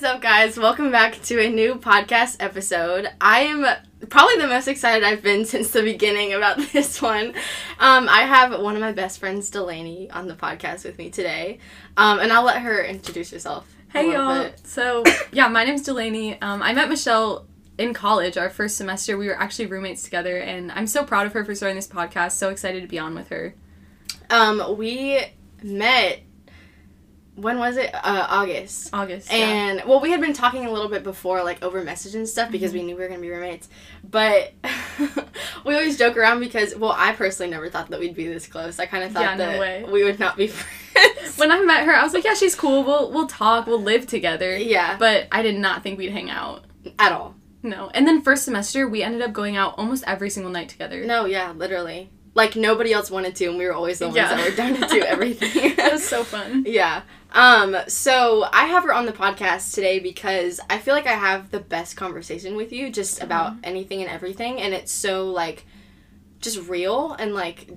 What's up, guys? Welcome back to a new podcast episode. I am probably the most excited I've been since the beginning about this one. Um, I have one of my best friends, Delaney, on the podcast with me today, um, and I'll let her introduce herself. Hey y'all. bit. So yeah, my name's Delaney. Um, I met Michelle in college. Our first semester, we were actually roommates together, and I'm so proud of her for starting this podcast. So excited to be on with her. Um, we met. When was it? Uh, August. August. yeah. And well, we had been talking a little bit before, like over message and stuff, because we knew we were gonna be roommates. But we always joke around because, well, I personally never thought that we'd be this close. I kind of thought Yeah, no that way. we would not be friends. when I met her, I was like, yeah, she's cool. We'll we'll talk. We'll live together. yeah, But I did not think we'd hang out. at all. No. And then first semester, we ended up going out almost every single night together. No, yeah, literally. Like nobody else wanted to, and we were always the ones Yeah. that were down to do everything. That was so fun. Yeah. Um, so I have her on the podcast today because I feel like I have the best conversation with you just about anything and everything and it's so like just real and like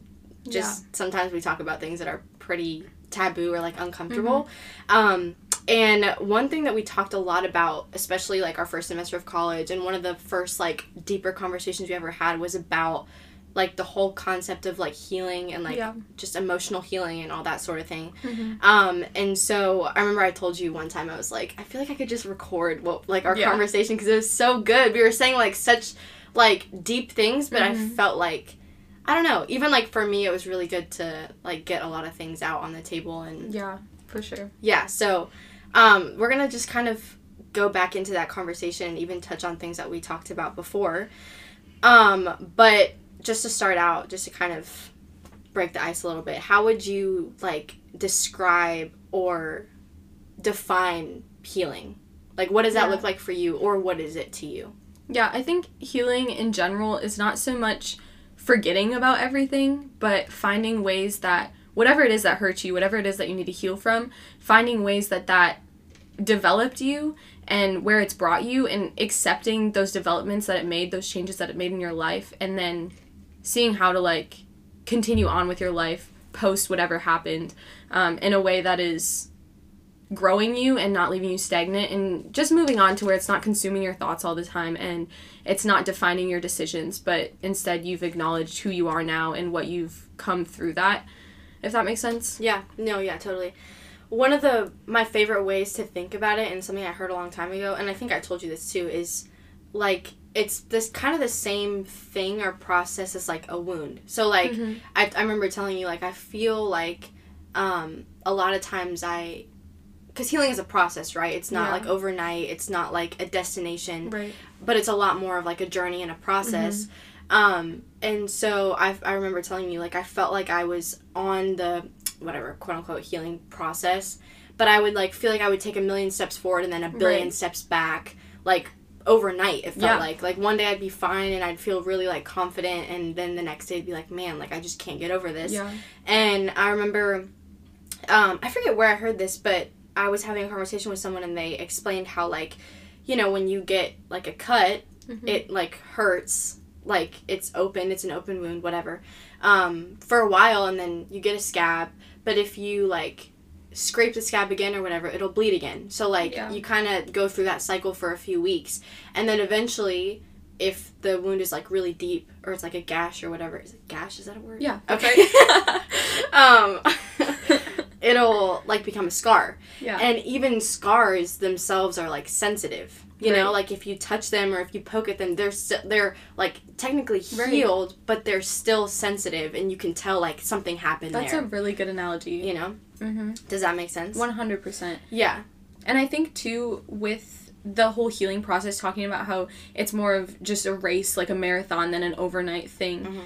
just sometimes we talk about things that are pretty taboo or like uncomfortable. Um and one thing that we talked a lot about, especially like our first semester of college, and one of the first like deeper conversations we ever had was about like the whole concept of like healing and like Yeah. just emotional healing and all that sort of thing. Mhm. Um, and so I remember I told you one time I was like, I feel like I could just record what like our Yeah. conversation because it was so good. We were saying like such like deep things, but I Mhm. felt like I don't know. Even like for me, it was really good to like get a lot of things out on the table and Yeah, for sure. yeah. So um, we're gonna just kind of go back into that conversation and even touch on things that we talked about before. Um, but just to start out, just to kind of break the ice a little bit, how would you like describe or define healing? Like, what does that Yeah. look like for you, or what is it to you? Yeah, I think healing in general is not so much forgetting about everything, but finding ways that whatever it is that hurts you, whatever it is that you need to heal from, finding ways that that developed you and where it's brought you and accepting those developments that it made, those changes that it made in your life and then seeing how to like continue on with your life post whatever happened um, in a way that is growing you and not leaving you stagnant and just moving on to where it's not consuming your thoughts all the time and it's not defining your decisions but instead you've acknowledged who you are now and what you've come through that if that makes sense Yeah, no, yeah, totally. One of the my favorite ways to think about it, and something I heard a long time ago, and I think I told you this too, is like it's this kind of the same thing or process as like a wound. So like Mhm. I, I remember telling you like I feel like um, a lot of times I because healing is a process, right? It's not Yeah. like overnight. It's not like a destination right but it's a lot more of like a journey and a process. Um, and so I, I remember telling you like I felt like I was on the whatever quote unquote healing process, but I would like feel like I would take a million steps forward and then a billion Right. steps back, like overnight. It felt Yeah. like like one day I'd be fine and I'd feel really like confident, and then the next day I'd be like, man, like I just can't get over this. yeah And I remember, um, I forget where I heard this, but I was having a conversation with someone and they explained how, like, you know, when you get like a cut, Mhm. it like hurts, like it's open, it's an open wound, whatever, um, for a while, and then you get a scab. But if you like scrape the scab again or whatever, it'll bleed again. So like Yeah. you kind of go through that cycle for a few weeks, and then eventually. If the wound is like really deep, or it's like a gash or whatever, is it gash? Is that a word? Yeah. Okay. um, it'll like become a scar, yeah and even scars themselves are like sensitive. You know, like if you touch them or if you poke at them, they're st- they're like technically Right. healed, but they're still sensitive, and you can tell like something happened that's there. a really good analogy you know, mm-hmm. does that make sense? 100% yeah. And I think too with the whole healing process talking about how it's more of just a race like a marathon than an overnight thing. Mhm.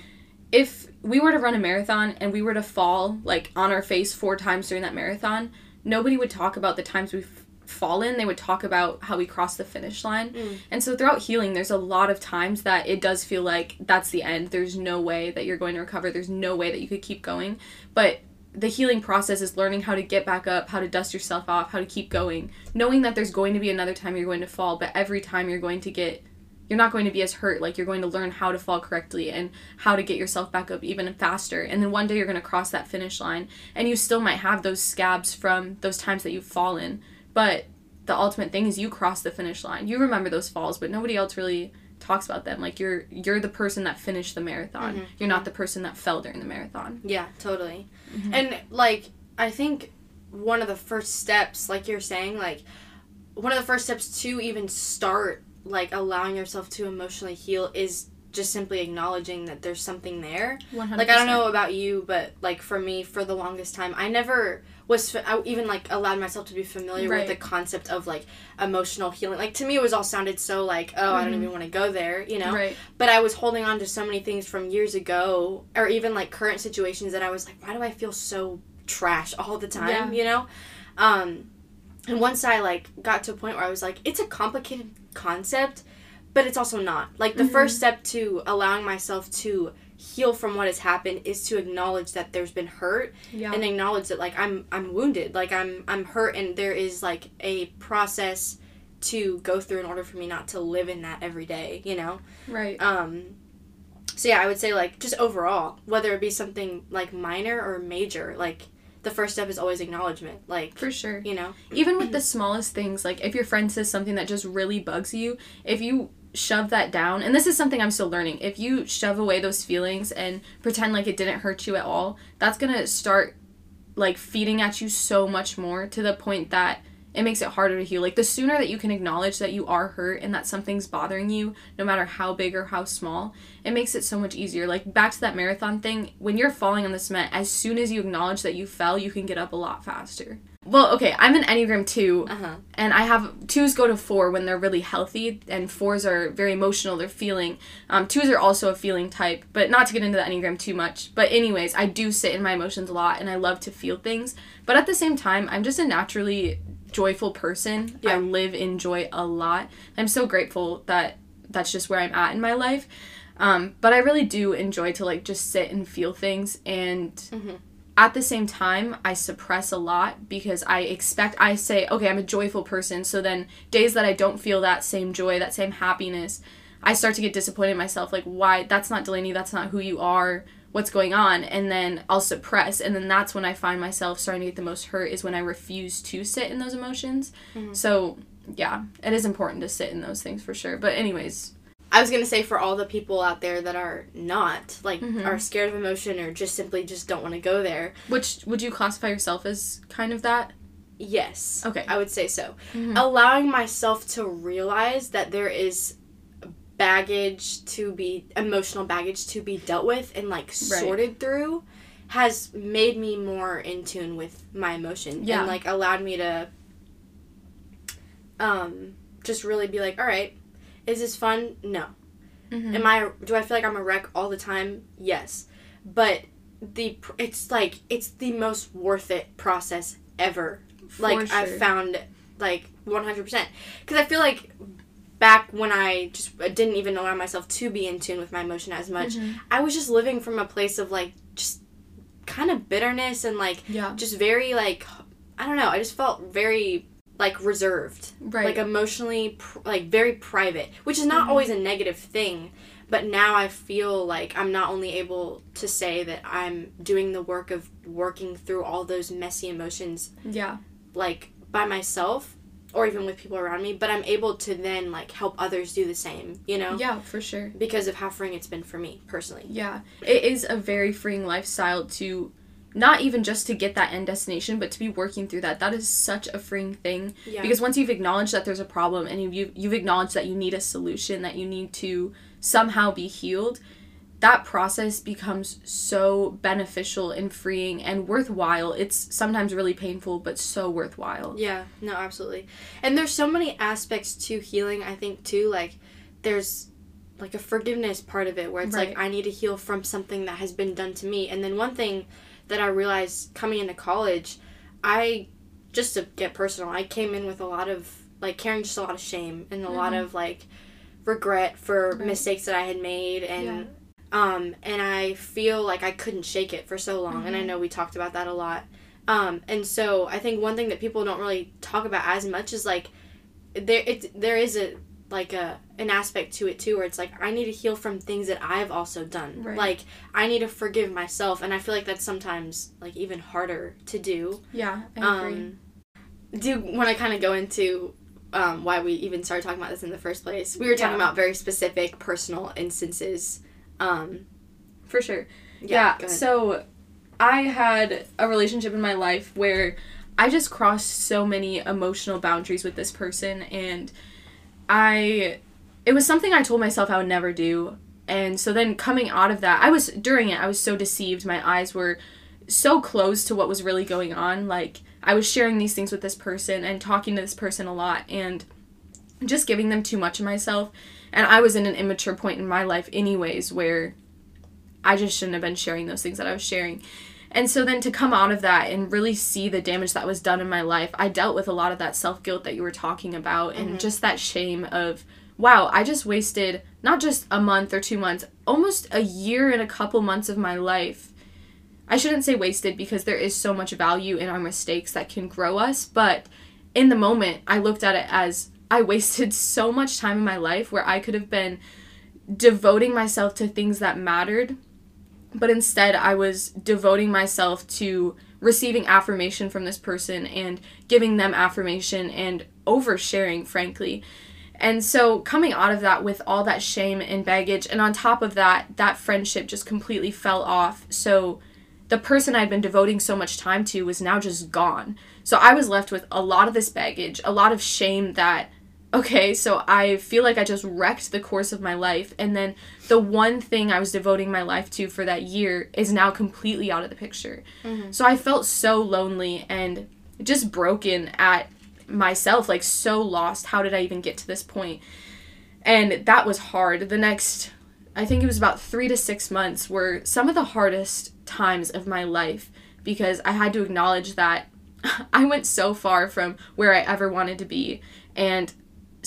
If we were to run a marathon and we were to fall like on our face four times during that marathon, nobody would talk about the times we've fallen. They would talk about how we crossed the finish line. Mm. And so throughout healing there's a lot of times that it does feel like that's the end. There's no way that you're going to recover. There's no way that you could keep going. But the healing process is learning how to get back up, how to dust yourself off, how to keep going, knowing that there's going to be another time you're going to fall, but every time you're going to get you're not going to be as hurt. Like you're going to learn how to fall correctly and how to get yourself back up even faster. And then one day you're going to cross that finish line and you still might have those scabs from those times that you've fallen, but the ultimate thing is you cross the finish line. You remember those falls, but nobody else really talks about them. Like you're you're the person that finished the marathon. Mhm. You're not the person that fell during the marathon. Yeah, totally. Mhm. And like I think one of the first steps, like you're saying, like one of the first steps to even start like allowing yourself to emotionally heal is just simply acknowledging that there's something there. 100%. Like I don't know about you, but like for me, for the longest time, I never was I even like allowed myself to be familiar Right. with the concept of like emotional healing. Like to me, it was all sounded so like oh I don't Mhm. even want to go there, you know. Right. But I was holding on to so many things from years ago, or even like current situations that I was like, why do I feel so trash all the time? Yeah. You know. Um, and once I like got to a point where I was like, it's a complicated concept, but it's also not. Like the Mhm. first step to allowing myself to heal from what has happened is to acknowledge that there's been hurt Yeah. and acknowledge that like I'm I'm wounded, like I'm I'm hurt and there is like a process to go through in order for me not to live in that every day, you know? right. Um so yeah, I would say like just overall, whether it be something like minor or major, like the first step is always acknowledgement. Like For sure. you know? Even with the smallest things, like if your friend says something that just really bugs you, if you shove that down, and this is something I'm still learning, if you shove away those feelings and pretend like it didn't hurt you at all, that's gonna start like feeding at you so much more to the point that it makes it harder to heal. Like the sooner that you can acknowledge that you are hurt and that something's bothering you, no matter how big or how small, it makes it so much easier. Like back to that marathon thing, when you're falling on the cement, as soon as you acknowledge that you fell, you can get up a lot faster. Well, okay, I'm an Enneagram 2, Uh huh. and I have twos go to four when they're really healthy, and fours are very emotional. They're feeling. Um, twos are also a feeling type, but not to get into the enneagram too much. But anyways, I do sit in my emotions a lot, and I love to feel things. But at the same time, I'm just a naturally joyful person. I live in joy a lot. I'm so grateful that that's just where I'm at in my life. Um, but I really do enjoy to like just sit and feel things and Mhm. At the same time I suppress a lot because I expect I say, okay, I'm a joyful person, so then days that I don't feel that same joy, that same happiness, I start to get disappointed in myself, like why? That's not Delaney, that's not who you are, what's going on, and then I'll suppress. And then that's when I find myself starting to get the most hurt is when I refuse to sit in those emotions. Mhm. So yeah, it is important to sit in those things for sure. But anyways, I was gonna say for all the people out there that are not like Mhm. are scared of emotion or just simply just don't want to go there. which would you classify yourself as kind of that? Yes. Okay. I would say so. Mhm. Allowing myself to realize that there is baggage to be emotional baggage to be dealt with and like sorted through has made me more in tune with my emotion Yeah. and like allowed me to um just really be like all right is this fun no Mhm. Am I? Do I feel like I'm a wreck all the time? Yes, but the it's like it's the most worth it process ever. For like sure. I've found like 100 percent because I feel like back when I just didn't even allow myself to be in tune with my emotion as much, Mhm. I was just living from a place of like just kind of bitterness and like Yeah. just very like I don't know. I just felt very like reserved Right. like emotionally pr- like very private which is not Mhm. always a negative thing but now i feel like i'm not only able to say that i'm doing the work of working through all those messy emotions yeah. like by myself or even with people around me but i'm able to then like help others do the same you know Yeah, for sure. because of how freeing it's been for me personally Yeah. It is a very freeing lifestyle to not even just to get that end destination, but to be working through that. That is such a freeing thing. yeah Because once you've acknowledged that there's a problem and you've, you've acknowledged that you need a solution, that you need to somehow be healed, that process becomes so beneficial and freeing and worthwhile. It's sometimes really painful, but so worthwhile. Yeah, no, absolutely. And there's so many aspects to healing, I think, too. Like, there's like a forgiveness part of it where it's like, I need to heal from something that has been done to me. And then one thing that I realized coming into college, I, just to get personal, I came in with a lot of, like, carrying just a lot of shame and a lot Mhm. of, like, regret for Right. mistakes that I had made. And, Yeah. um, and I feel like I couldn't shake it for so long. And I Mhm. know we talked about that a lot. Um, and so I think one thing that people don't really talk about as much is like there it there is a like a an aspect to it too where it's like I need to heal from things that I've also done. Right. Like I need to forgive myself and I feel like that's sometimes like even harder to do. Yeah, I agree. Um do want to kind of go into um, why we even started talking about this in the first place. We were talking Yeah. about very specific personal instances. Um, For sure. yeah. Yeah. so I had a relationship in my life where I just crossed so many emotional boundaries with this person and I it was something I told myself I would never do. And so then coming out of that, I was during it, I was so deceived. My eyes were so closed to what was really going on. Like I was sharing these things with this person and talking to this person a lot and just giving them too much of myself. And I was in an immature point in my life anyways where I just shouldn't have been sharing those things that I was sharing. And so then to come out of that and really see the damage that was done in my life, I dealt with a lot of that self guilt that you were talking about and mm-hmm. just that shame of, wow, I just wasted not just a month or two months, almost a year and a couple months of my life. I shouldn't say wasted because there is so much value in our mistakes that can grow us, but in the moment, I looked at it as I wasted so much time in my life where I could have been devoting myself to things that mattered but instead I was devoting myself to receiving affirmation from this person and giving them affirmation and oversharing, frankly. And so coming out of that with all that shame and baggage, and on top of that, that friendship just completely fell off. So the person I'd been devoting so much time to was now just gone. So I was left with a lot of this baggage, a lot of shame that okay, so I feel like I just wrecked the course of my life. And then the one thing I was devoting my life to for that year is now completely out of the picture. Mm-hmm. So I felt so lonely and just broken at myself, like so lost. How did I even get to this point? And that was hard. The next, I think it was about three to six months, were some of the hardest times of my life because I had to acknowledge that I went so far from where I ever wanted to be. And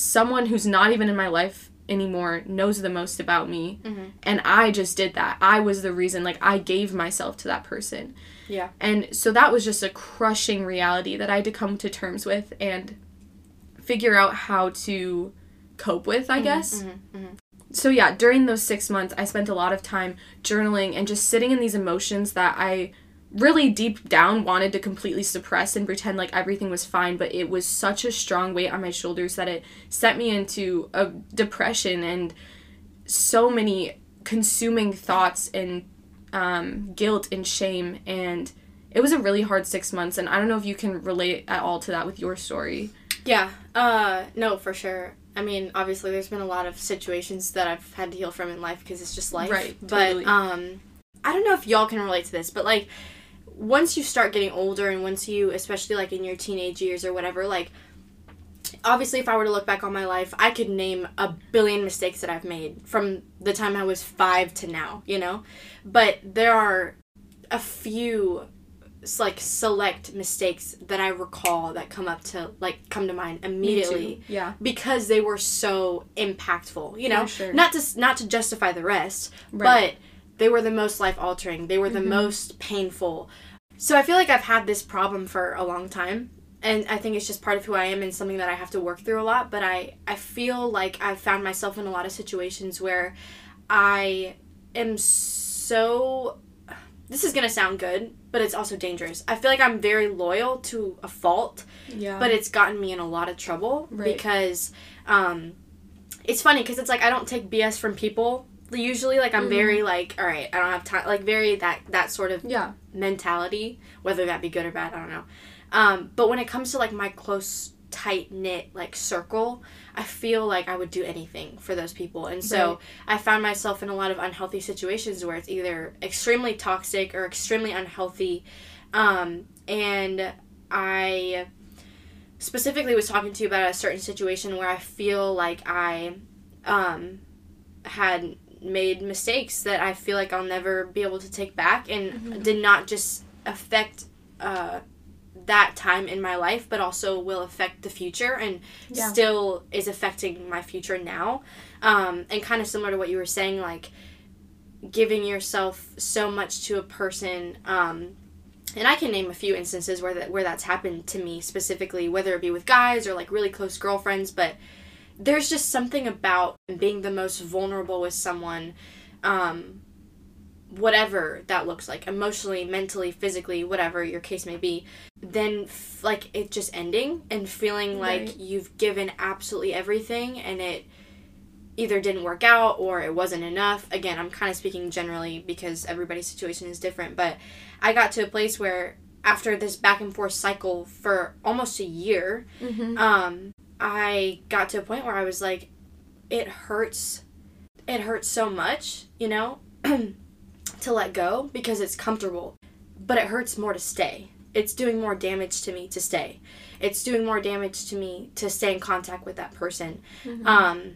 someone who's not even in my life anymore knows the most about me. Mm-hmm. And i just did that. I was the reason like i gave myself to that person. Yeah. and so that was just a crushing reality that i had to come to terms with and figure out how to cope with i mm-hmm. guess. Mm-hmm. So yeah during those six months i spent a lot of time journaling and just sitting in these emotions that i really deep down wanted to completely suppress and pretend like everything was fine but it was such a strong weight on my shoulders that it sent me into a depression and so many consuming thoughts and um, guilt and shame and it was a really hard six months and i don't know if you can relate at all to that with your story Yeah. Uh, no, for sure. I mean, obviously, there's been a lot of situations that I've had to heal from in life because it's just life. Right, But um, I don't know if y'all can relate to this, but like, once you start getting older, and once you, especially like in your teenage years or whatever, like, obviously, if I were to look back on my life, I could name a billion mistakes that I've made from the time I was five to now. You know, but there are a few like select mistakes that I recall that come up to like come to mind immediately yeah because they were so impactful. You know, sure. not to not to justify the rest, Right. but they were the most life altering. They were the most painful. So I feel like I've had this problem for a long time. And I think it's just part of who I am and something that I have to work through a lot. But I, I feel like I've found myself in a lot of situations where I am so this is gonna sound good, but it's also dangerous. I feel like I'm very loyal to a fault, yeah but it's gotten me in a lot of trouble Right. because um, it's funny because it's like I don't take BS from people usually. Like I'm very like, all right, I don't have time. Like very that that sort of yeah mentality, whether that be good or bad, I don't know. Um, but when it comes to like my close, tight knit like circle, I feel like I would do anything for those people, and so Right. I found myself in a lot of unhealthy situations where it's either extremely toxic or extremely unhealthy, um, and I specifically was talking to you about a certain situation where I feel like I um, had made mistakes that I feel like I'll never be able to take back and did not just affect uh, that time in my life, but also will affect the future and Yeah. still is affecting my future now. Um, and kind of similar to what you were saying, like giving yourself so much to a person. Um, and I can name a few instances where that where that's happened to me specifically, whether it be with guys or like really close girlfriends. But there's just something about being the most vulnerable with someone um, whatever that looks like emotionally mentally physically whatever your case may be then f- like it just ending and feeling like Right. you've given absolutely everything and it either didn't work out or it wasn't enough again i'm kind of speaking generally because everybody's situation is different but i got to a place where after this back and forth cycle for almost a year Mm-hmm. um i got to a point where i was like it hurts it hurts so much you know to let go because it's comfortable but it hurts more to stay it's doing more damage to me to stay it's doing more damage to me to stay in contact with that person Mm-hmm. um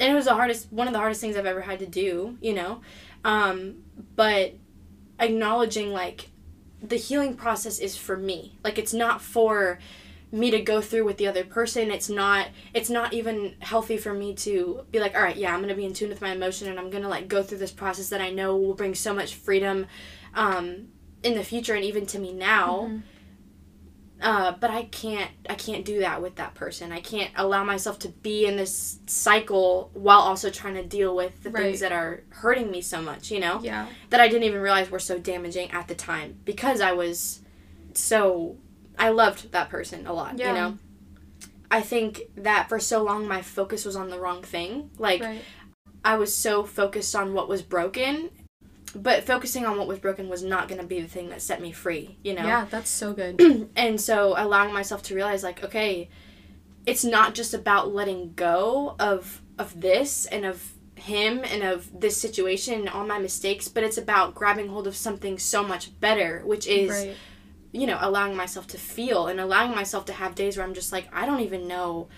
and it was the hardest one of the hardest things i've ever had to do you know um but acknowledging like the healing process is for me. Like it's not for me to go through with the other person. It's not it's not even healthy for me to be like all right yeah i'm gonna be in tune with my emotion and i'm gonna like go through this process that i know will bring so much freedom um in the future and even to me now. Mhm. Uh, but I can't I can't do that with that person. I can't allow myself to be in this cycle while also trying to deal with the Right. things that are hurting me so much, you know? Yeah. That I didn't even realize were so damaging at the time because I was so I loved that person a lot, Yeah. you know. I think that for so long my focus was on the wrong thing. Like right. I was so focused on what was broken, but focusing on what was broken was not going to be the thing that set me free, you know Yeah, that's so good. and so allowing myself to realize like okay it's not just about letting go of of this and of him and of this situation and all my mistakes but it's about grabbing hold of something so much better which is right. you know allowing myself to feel and allowing myself to have days where i'm just like i don't even know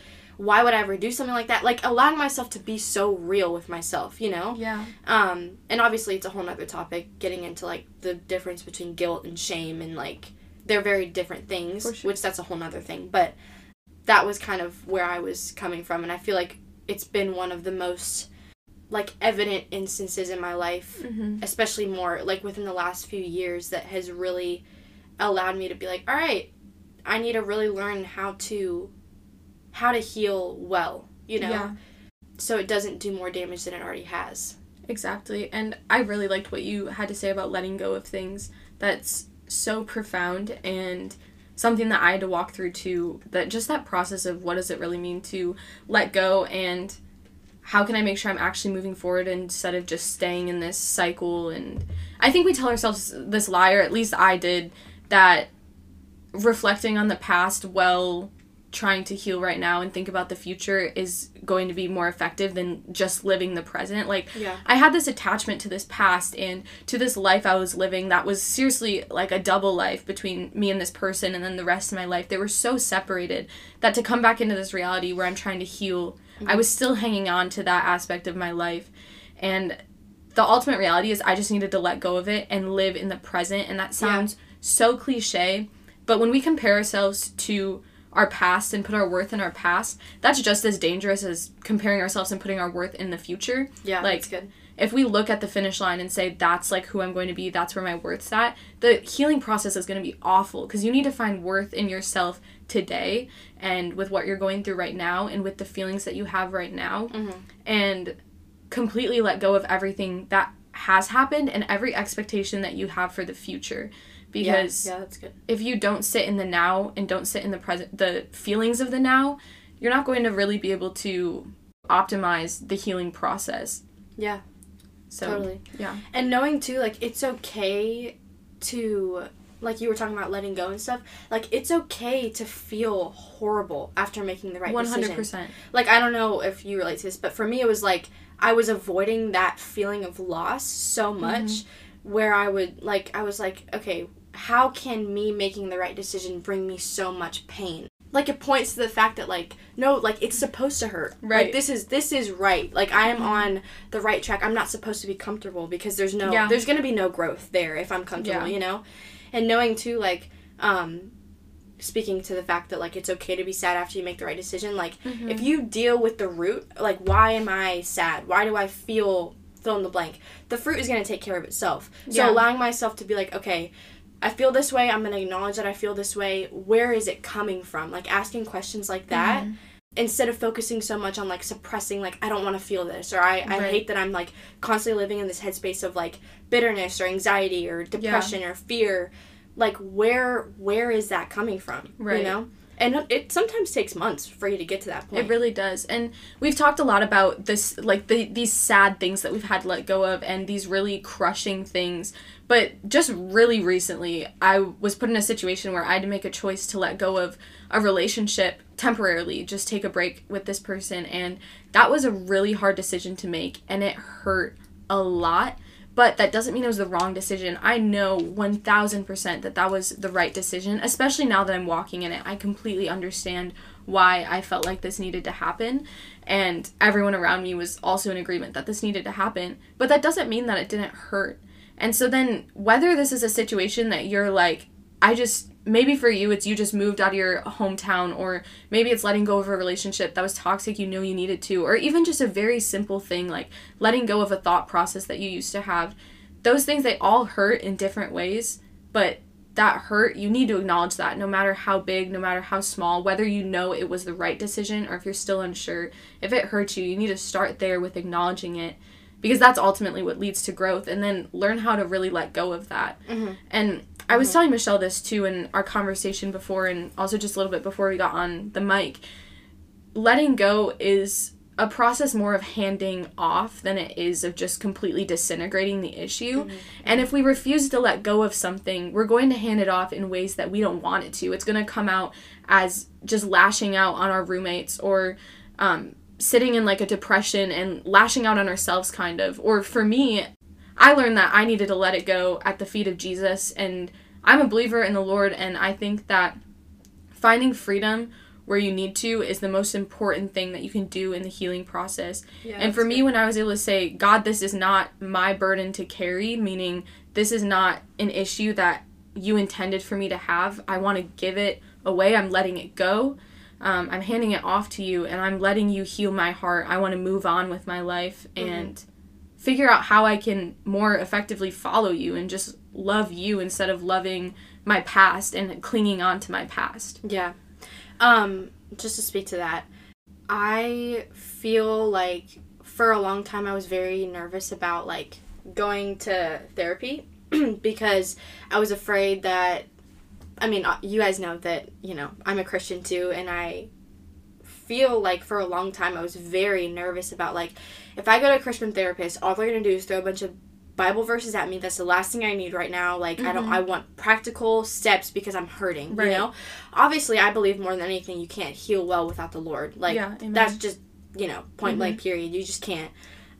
why would i ever do something like that like allowing myself to be so real with myself you know Yeah. um, and obviously it's a whole nother topic getting into like the difference between guilt and shame and like they're very different things, sure. which that's a whole nother thing. But that was kind of where I was coming from, and I feel like it's been one of the most like evident instances in my life, Mm-hmm. especially more like within the last few years, that has really allowed me to be like, all right, I need to really learn how to how to heal well, you know, Yeah. so it doesn't do more damage than it already has. Exactly. And I really liked what you had to say about letting go of things. That's so profound and something that I had to walk through too. That just that process of what does it really mean to let go and how can I make sure I'm actually moving forward instead of just staying in this cycle and I think we tell ourselves this lie or at least I did that reflecting on the past while trying to heal right now and think about the future is going to be more effective than just living the present. Like Yeah. I had this attachment to this past and to this life I was living that was seriously like a double life between me and this person and then the rest of my life. They were so separated that to come back into this reality where I'm trying to heal, I mm-hmm. was still hanging on to that aspect of my life. And the ultimate reality is I just needed to let go of it and live in the present. And that sounds so cliche, but when we compare ourselves to our past and put our worth in our past, that's just as dangerous as comparing ourselves and putting our worth in the future Yeah, Like, that's good. if we look at the finish line and say that's like who I'm going to be, that's where my worth's at, the healing process is going to be awful because you need to find worth in yourself today and with what you're going through right now and with the feelings that you have right now Mhm. and completely let go of everything that has happened and every expectation that you have for the future because yeah, yeah, that's good. if you don't sit in the now and don't sit in the present the feelings of the now you're not going to really be able to optimize the healing process Yeah, so totally. yeah And knowing too, like it's okay to like you were talking about letting go and stuff. Like it's okay to feel horrible after making the right One hundred decision. percent. Like I don't know if you relate to this, but for me it was like I was avoiding that feeling of loss so much where I would like I was like, okay, how can me making the right decision bring me so much pain? Like it points to the fact that like no, like it's supposed to hurt. Like Right. this is this is right. Like I am on the right track. I'm not supposed to be comfortable because there's no Yeah. there's gonna be no growth there if I'm comfortable, Yeah. you know? And knowing too, like, um speaking to the fact that like it's okay to be sad after you make the right decision, like Mm-hmm. if you deal with the root, like why am I sad? Why do I feel fill in the blank? The fruit is gonna take care of itself. So Yeah. allowing myself to be like, okay, I feel this way, I'm gonna acknowledge that I feel this way. Where is it coming from? Like asking questions like that Mm-hmm. instead of focusing so much on like suppressing like i don't want to feel this or i, I Right. hate that i'm like constantly living in this headspace of like bitterness or anxiety or depression or fear like where where is that coming from Right. you know and it sometimes takes months for you to get to that point It really does. And we've talked a lot about this like the these sad things that we've had to let go of and these really crushing things. But just really recently, I was put in a situation where I had to make a choice to let go of a relationship temporarily, just take a break with this person and that was a really hard decision to make and it hurt a lot. But that doesn't mean it was the wrong decision. I know 1000% that that was the right decision, especially now that I'm walking in it. I completely understand why I felt like this needed to happen. And everyone around me was also in agreement that this needed to happen. But that doesn't mean that it didn't hurt. And so then, whether this is a situation that you're like, I just, maybe for you, it's you just moved out of your hometown, or maybe it's letting go of a relationship that was toxic, you know you needed to, or even just a very simple thing like letting go of a thought process that you used to have. Those things, they all hurt in different ways, but that hurt, you need to acknowledge that no matter how big, no matter how small, whether you know it was the right decision or if you're still unsure, if it hurts you, you need to start there with acknowledging it because that's ultimately what leads to growth and then learn how to really let go of that. Mhm. And I was telling Michelle this too in our conversation before and also just a little bit before we got on the mic. Letting go is a process more of handing off than it is of just completely disintegrating the issue. And if we refuse to let go of something, we're going to hand it off in ways that we don't want it to. It's going to come out as just lashing out on our roommates or um, sitting in like a depression and lashing out on ourselves, kind of. Or for me, I learned that I needed to let it go at the feet of Jesus. And I'm a believer in the Lord, and I think that finding freedom where you need to is the most important thing that you can do in the healing process. Yeah, and for me, when I was able to say, God, this is not my burden to carry, meaning this is not an issue that you intended for me to have, I want to give it away. I'm letting it go. Um, I'm handing it off to you, and I'm letting you heal my heart. I want to move on with my life and figure out how I can more effectively follow you and just love you instead of loving my past and clinging on to my past. Yeah. Um, just to speak to that, I feel like for a long time I was very nervous about like going to therapy because I was afraid that I mean, uh, you guys know that, you know, I'm a Christian too and I feel like for a long time I was very nervous about like if I go to a Christian therapist, all they're going to do is throw a bunch of Bible verses at me. That's the last thing I need right now. Like I don't I want practical steps because I'm hurting, Right. you know? Obviously, I believe more than anything you can't heal well without the Lord. Like Yeah, that's just, you know, point blank period. You just can't.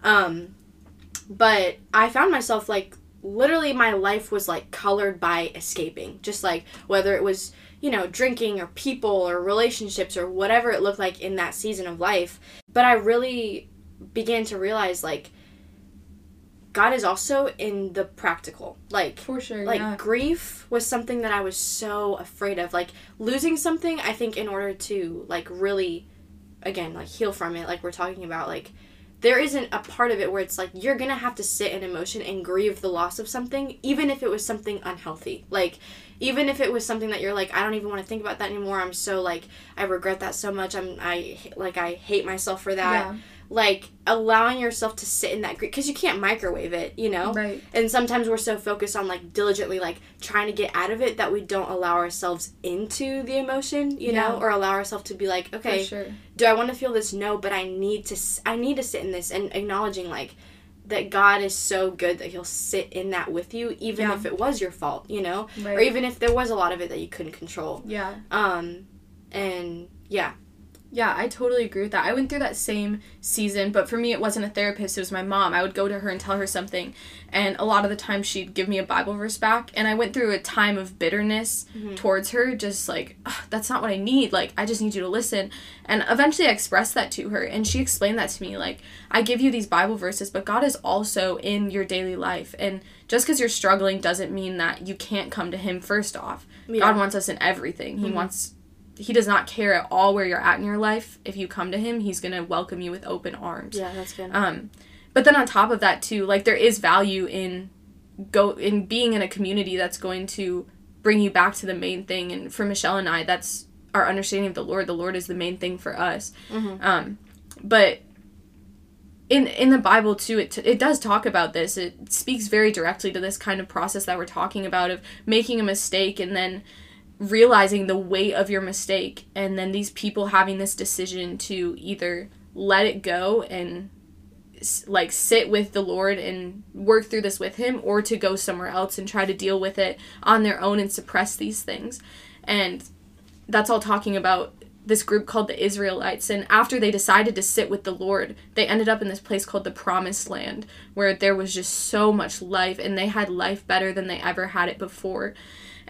Um but I found myself like literally my life was like colored by escaping. Just like whether it was, you know, drinking or people or relationships or whatever it looked like in that season of life. But I really began to realize like God is also in the practical. Like For sure, like yeah. grief was something that I was so afraid of. Like losing something, I think in order to like really again, like heal from it, like we're talking about, like there isn't a part of it where it's like you're gonna have to sit in emotion and grieve the loss of something, even if it was something unhealthy. Like even if it was something that you're like, I don't even want to think about that anymore. I'm so like I regret that so much. I'm I like I hate myself for that. Yeah. Like allowing yourself to sit in that grief because you can't microwave it, you know Right. and sometimes we're so focused on like diligently like trying to get out of it that we don't allow ourselves into the emotion you know or allow ourselves to be like okay sure. do i want to feel this no but i need to I need to sit in this and acknowledging like that god is so good that he'll sit in that with you even Yeah. if it was your fault you know Right. or even if there was a lot of it that you couldn't control yeah. um and yeah Yeah, I totally agree with that. I went through that same season, but for me, it wasn't a therapist, it was my mom. I would go to her and tell her something, and a lot of the time she'd give me a Bible verse back, and I went through a time of bitterness mm-hmm. towards her, just like, that's not what I need. Like, I just need you to listen. And eventually I expressed that to her, and she explained that to me. Like, I give you these Bible verses, but God is also in your daily life, and just because you're struggling doesn't mean that you can't come to Him first off. Yeah. God wants us in everything. He mm-hmm. wants he does not care at all where you're at in your life. If you come to him, he's going to welcome you with open arms. yeah that's good Um but then on top of that too, like there is value in go in being in a community that's going to bring you back to the main thing and for Michelle and I that's our understanding of the Lord. The Lord is the main thing for us. Mhm. Um, but in in the Bible too, it it does talk about this. It speaks very directly to this kind of process that we're talking about of making a mistake and then realizing the weight of your mistake, and then these people having this decision to either let it go and like sit with the Lord and work through this with Him, or to go somewhere else and try to deal with it on their own and suppress these things. And that's all talking about this group called the Israelites. And after they decided to sit with the Lord, they ended up in this place called the Promised Land, where there was just so much life and they had life better than they ever had it before.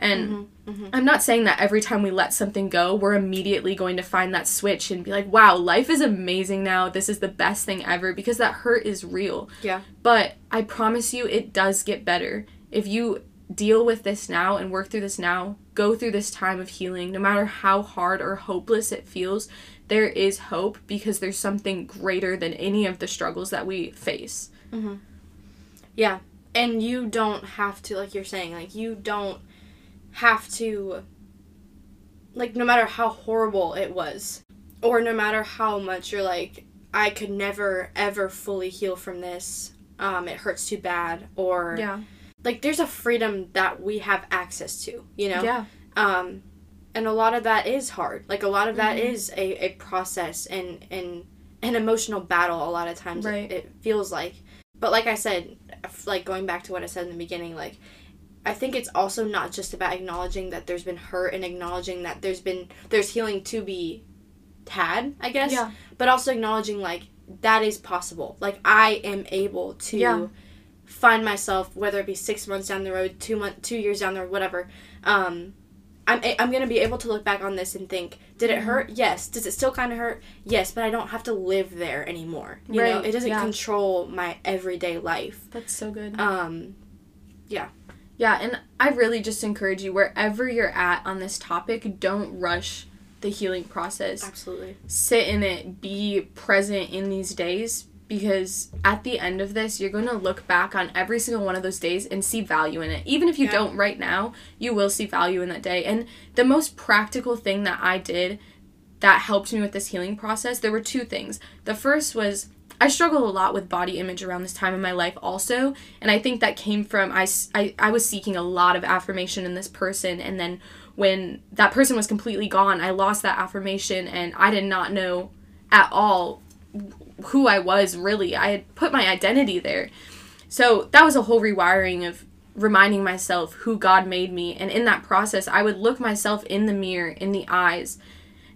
And mm-hmm, mm-hmm. I'm not saying that every time we let something go, we're immediately going to find that switch and be like, wow, life is amazing now. This is the best thing ever because that hurt is real. Yeah. But I promise you, it does get better. If you deal with this now and work through this now, go through this time of healing, no matter how hard or hopeless it feels, there is hope because there's something greater than any of the struggles that we face. Mm-hmm. Yeah. And you don't have to, like you're saying, like, you don't have to, like, no matter how horrible it was, or no matter how much you're like, I could never, ever fully heal from this, um, it hurts too bad, or, Yeah. like, there's a freedom that we have access to, you know? Yeah. um and a lot of that is hard like a lot of that Mhm. is a, a process and and an emotional battle a lot of times it- Right. it, feels like but like i said like going back to what i said in the beginning like i think it's also not just about acknowledging that there's been hurt and acknowledging that there's been there's healing to be had i guess Yeah. but also acknowledging like that is possible like i am able to Yeah. find myself whether it be six months down the road two month two years down the road whatever um I'm, a- I'm gonna be able to look back on this and think, did it Mm-hmm. hurt? Yes. Does it still kind of hurt? Yes. But I don't have to live there anymore. You know, Right, it doesn't yeah. control my everyday life. That's so good. Um, Yeah, and I really just encourage you wherever you're at on this topic, don't rush the healing process. absolutely. Sit in it, be present in these days because at the end of this, you're going to look back on every single one of those days and see value in it. Even if you Yeah. don't right now, you will see value in that day. And the most practical thing that I did that helped me with this healing process, there were two things. The first was I struggled a lot with body image around this time in my life also, and I think that came from I I was seeking a lot of affirmation in this person and then when that person was completely gone, I lost that affirmation and I did not know at all who I was really. I had put my identity there. So that was a whole rewiring of reminding myself who God made me. And in that process, I would look myself in the mirror, in the eyes,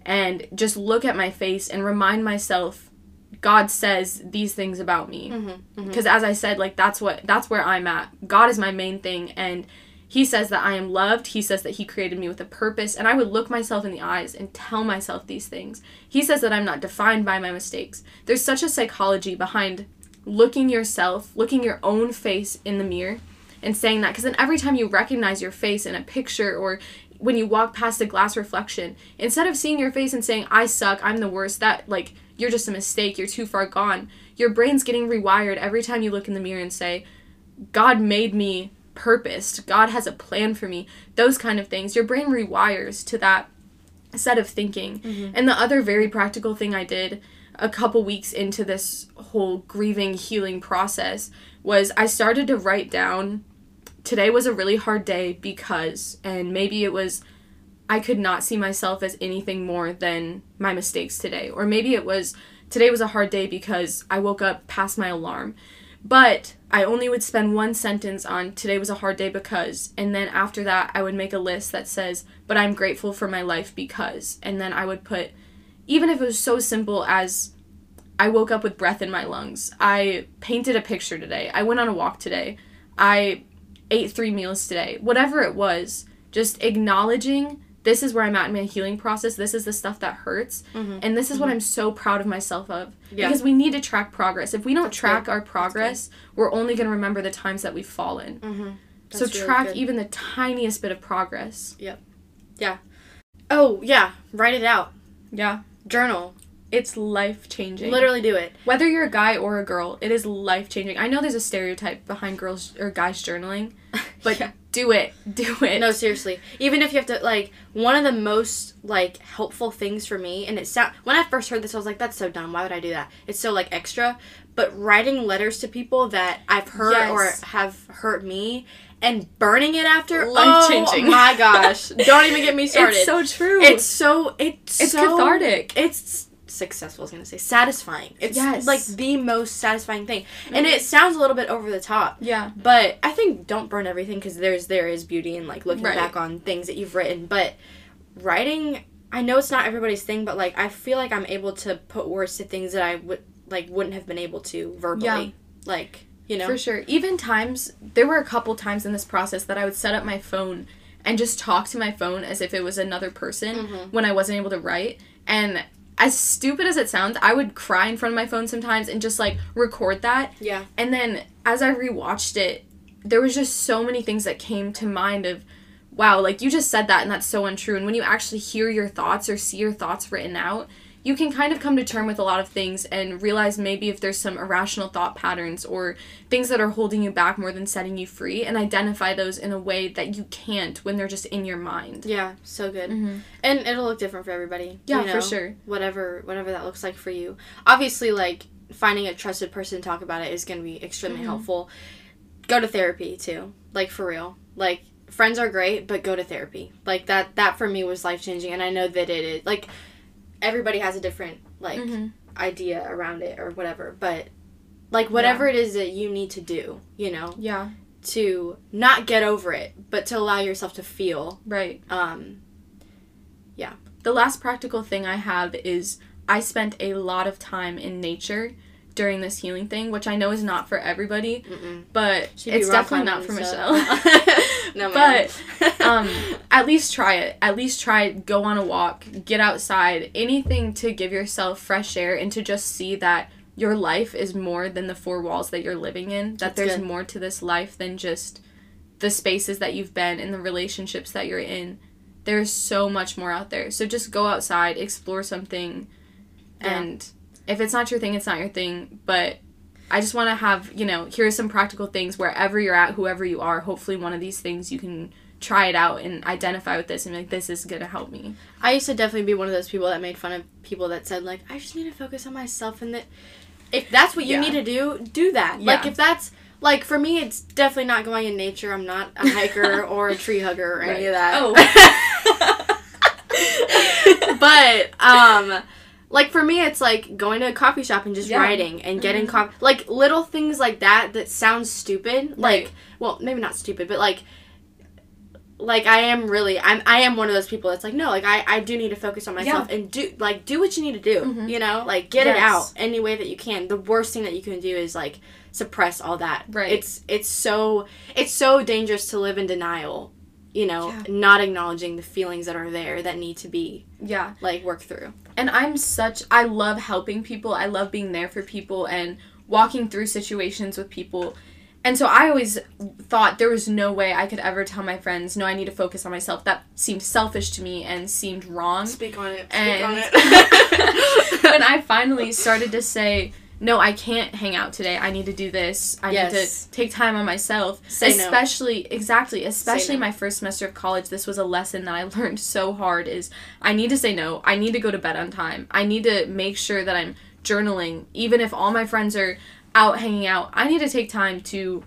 and just look at my face and remind myself God says these things about me. Mm-hmm. Because as I said, like that's what that's where I'm at. God is my main thing and he says that I am loved. He says that he created me with a purpose and I would look myself in the eyes and tell myself these things. He says that I'm not defined by my mistakes. There's such a psychology behind looking yourself, looking your own face in the mirror and saying that because then every time you recognize your face in a picture or when you walk past a glass reflection, instead of seeing your face and saying, I suck, I'm the worst, that like you're just a mistake, you're too far gone, your brain's getting rewired every time you look in the mirror and say, God made me purposed, God has a plan for me, those kind of things. Your brain rewires to that set of thinking. Mm-hmm. And the other very practical thing I did a couple weeks into this whole grieving healing process was I started to write down today was a really hard day because and maybe it was I could not see myself as anything more than my mistakes today or maybe it was today was a hard day because I woke up past my alarm but I only would spend one sentence on today was a hard day because and then after that I would make a list that says but I'm grateful for my life because and then I would put even if it was so simple as I woke up with breath in my lungs. I painted a picture today. I went on a walk today. I ate three meals today. Whatever it was, just acknowledging this is where I'm at in my healing process. This is the stuff that hurts. Mhm. And this is what I'm so proud of myself of. Yeah. Because we need to track progress. If we don't track good. our progress, we're only going to remember the times that we've fallen. Mm-hmm. so track even the tiniest bit of progress. Yep. Yeah. Oh yeah, write it out. Yeah. Journal. It's life changing. Literally do it. Whether you're a guy or a girl, it is life changing. I know there's a stereotype behind girls or guys journaling, but Yeah. Do it. Do it. No, seriously. Even if you have to like one of the most like helpful things for me and it sound when I first heard this I was like that's so dumb. Why would I do that? It's so like extra. But writing letters to people that I've hurt Yes. or have hurt me and burning it after oh Life-changing. Oh my gosh. Don't even get me started. It's so true. It's so it's It's so, cathartic. It's successful. I was gonna say satisfying. It's Yes. like the most satisfying thing, and it sounds a little bit over the top. yeah. But I think don't burn everything because there's there is beauty in like looking Right. back on things that you've written. But writing, I know it's not everybody's thing, but like I feel like I'm able to put words to things that I would like wouldn't have been able to verbally. Yeah. Like you know. For sure. Even times, there were a couple times in this process that I would set up my phone and just talk to my phone as if it was another person Mhm. when I wasn't able to write. And as stupid as it sounds, I would cry in front of my phone sometimes and just like record that. Yeah. And then as I rewatched it, there was just so many things that came to mind of wow, like you just said that and that's so untrue. And when you actually hear your thoughts or see your thoughts written out, you can kind of come to term with a lot of things and realize maybe if there's some irrational thought patterns or things that are holding you back more than setting you free and identify those in a way that you can't when they're just in your mind. Yeah. So good. Mm-hmm. And it'll look different for everybody. Yeah, you for sure. Whatever whatever that looks like for you. Obviously, like finding a trusted person to talk about it is going to be extremely Mhm. helpful. Go to therapy too. Like for real. Like friends are great, but go to therapy. Like that that for me was life changing and I know that it is like everybody has a different like Mm-hmm. idea around it or whatever, but like whatever it is that you need to do, you know, Yeah, to not get over it, but to allow yourself to feel right. um yeah. The last practical thing I have is I spent a lot of time in nature during this healing thing, which I know is not for everybody, mm-mm. but it's definitely not for Michelle. no, man. But, um, at least try it. At least try it. Go on a walk. Get outside. Anything to give yourself fresh air and to just see that your life is more than the four walls that you're living in. That That's there's good. more to this life than just the spaces that you've been and the relationships that you're in. There's so much more out there. So just go outside, explore something, Yeah. and if it's not your thing, it's not your thing. But I just want to have, you know, here are some practical things wherever you're at, whoever you are. Hopefully, one of these things you can try it out and identify with this and be like, this is going to help me. I used to definitely be one of those people that made fun of people that said like, I just need to focus on myself and that if that's what you Yeah. need to do, do that. Like if that's like for me it's definitely not going in nature. I'm not a hiker or a tree hugger or any of that. Oh. but um like for me it's like going to a coffee shop and just Yeah. writing and getting Mhm. coffee like little things like that that sounds stupid Right. like well maybe not stupid but like like I am really I'm I am one of those people that's like no like I I do need to focus on myself and do like do what you need to do Mhm. you know like get it out any way that you can the worst thing that you can do is like suppress all that Right. it's it's so it's so dangerous to live in denial you know Yeah. not acknowledging the feelings that are there that need to be yeah. like worked through And I'm such, I love helping people. I love being there for people and walking through situations with people. And so I always thought there was no way I could ever tell my friends, no, I need to focus on myself. That seemed selfish to me and seemed wrong. Speak on it. And Speak on it. when I finally started to say, no, I can't hang out today. I need to do this. I need to take time on myself. Say no. especially, exactly, especially no. my first semester of college. This was a lesson that I learned so hard is I need to say no. I need to go to bed on time. I need to make sure that I'm journaling. Even if all my friends are out hanging out, I need to take time to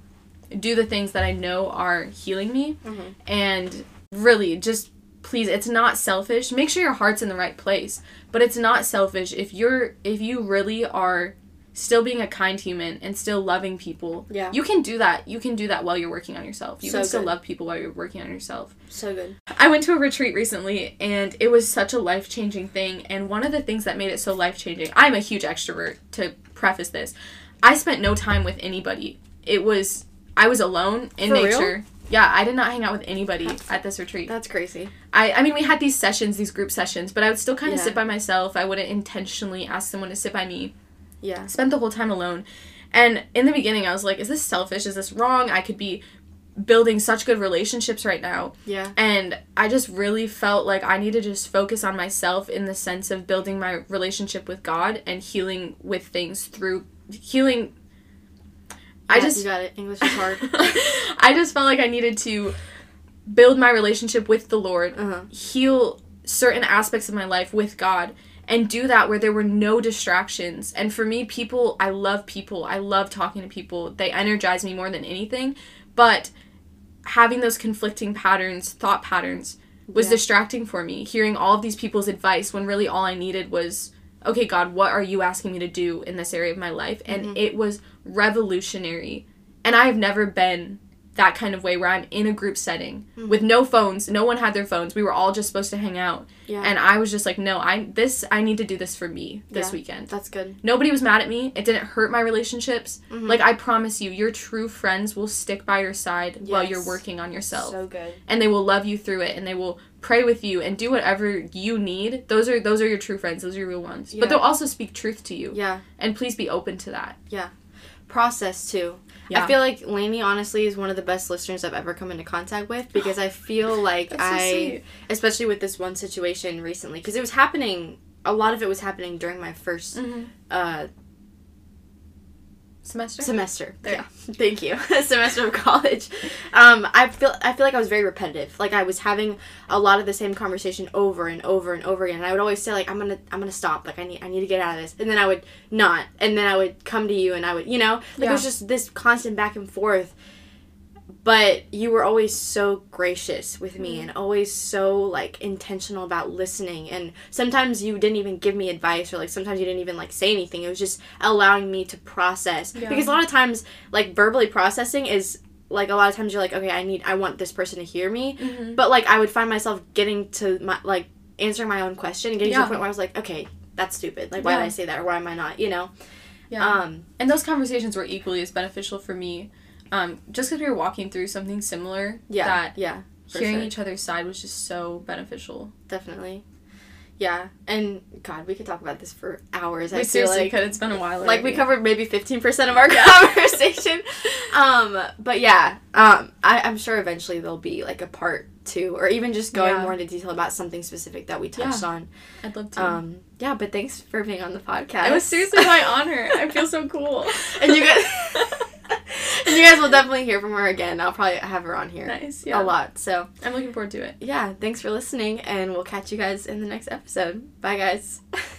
do the things that I know are healing me Mhm. and really just please it's not selfish make sure your heart's in the right place but it's not selfish if you're if you really are still being a kind human and still loving people Yeah. you can do that you can do that while you're working on yourself you So can still good. love people while you're working on yourself So good. I went to a retreat recently and it was such a life changing thing. And one of the things that made it so life changing, I'm a huge extrovert to preface this. I spent no time with anybody. It was, I was alone in For real? nature. Yeah, I did not hang out with anybody at this retreat. That's crazy. I, I mean, we had these sessions, these group sessions, but I would still kind of Yeah. sit by myself. I wouldn't intentionally ask someone to sit by me Yeah. spent the whole time alone. And in the beginning, I was like, is this selfish? Is this wrong? I could be building such good relationships right now. Yeah. And I just really felt like I need to just focus on myself in the sense of building my relationship with God and healing with things through healing. I just you got it. English is hard. I just felt like I needed to build my relationship with the Lord, Uh-huh. heal certain aspects of my life with God, and do that where there were no distractions. And for me, people, I love people. I love talking to people. They energize me more than anything. But having those conflicting patterns, thought patterns, was Yeah. distracting for me. Hearing all of these people's advice when really all I needed was, okay, God, what are you asking me to do in this area of my life? And Mm-hmm. it was revolutionary. And I have never been that kind of way where I'm in a group setting with no phones. No one had their phones. We were all just supposed to hang out. Yeah. And I was just like, no, I this I need to do this for me this Yeah. weekend. That's good. Nobody was mad at me. It didn't hurt my relationships. Mm-hmm. Like I promise you, your true friends will stick by your side while you're working on yourself So good. and they will love you through it and they will pray with you and do whatever you need those are those are your true friends those are your real ones Yeah. but they'll also speak truth to you Yeah. and please be open to that Yeah. Process too. Yeah. I feel like Laney honestly is one of the best listeners I've ever come into contact with because I feel like That's so I, especially with this one situation recently, because it was happening. A lot of it was happening during my 1st Mm-hmm. uh, semester semester. There. Yeah, thank you. semester of college. Um, I feel I feel like I was very repetitive. Like I was having a lot of the same conversation over and over and over again. And I would always say like I'm gonna I'm gonna stop. Like I need I need to get out of this. And then I would not. And then I would come to you and I would you know like it was just this constant back and forth. But you were always so gracious with me and always so like intentional about listening and sometimes you didn't even give me advice or like sometimes you didn't even like say anything. It was just allowing me to process. Yeah. Because a lot of times like verbally processing is like a lot of times you're like, okay, I need I want this person to hear me. Mhm. But like I would find myself getting to my like answering my own question and getting to Yeah. the point where I was like, okay, that's stupid. Like why did I say that or why am I not? You know? yeah Um and those conversations were equally as beneficial for me um, just because we were walking through something similar yeah. that yeah. hearing sure. each other's side was just so beneficial definitely. Yeah, and God, we could talk about this for hours. I we feel seriously like could it's been a while like we covered maybe fifteen percent of our conversation. Um, but yeah, um, I, I'm sure eventually there'll be like a part two, or even just going Yeah. more into detail about something specific that we touched Yeah. on. i'd love to Um, yeah, but thanks for being on the podcast. it was seriously my honor i feel so cool and you guys, and you guys will definitely hear from her again. I'll probably have her on here nice yeah a lot. So i'm looking forward to it yeah, thanks for listening, and we'll catch you guys in the next episode. Bye, guys.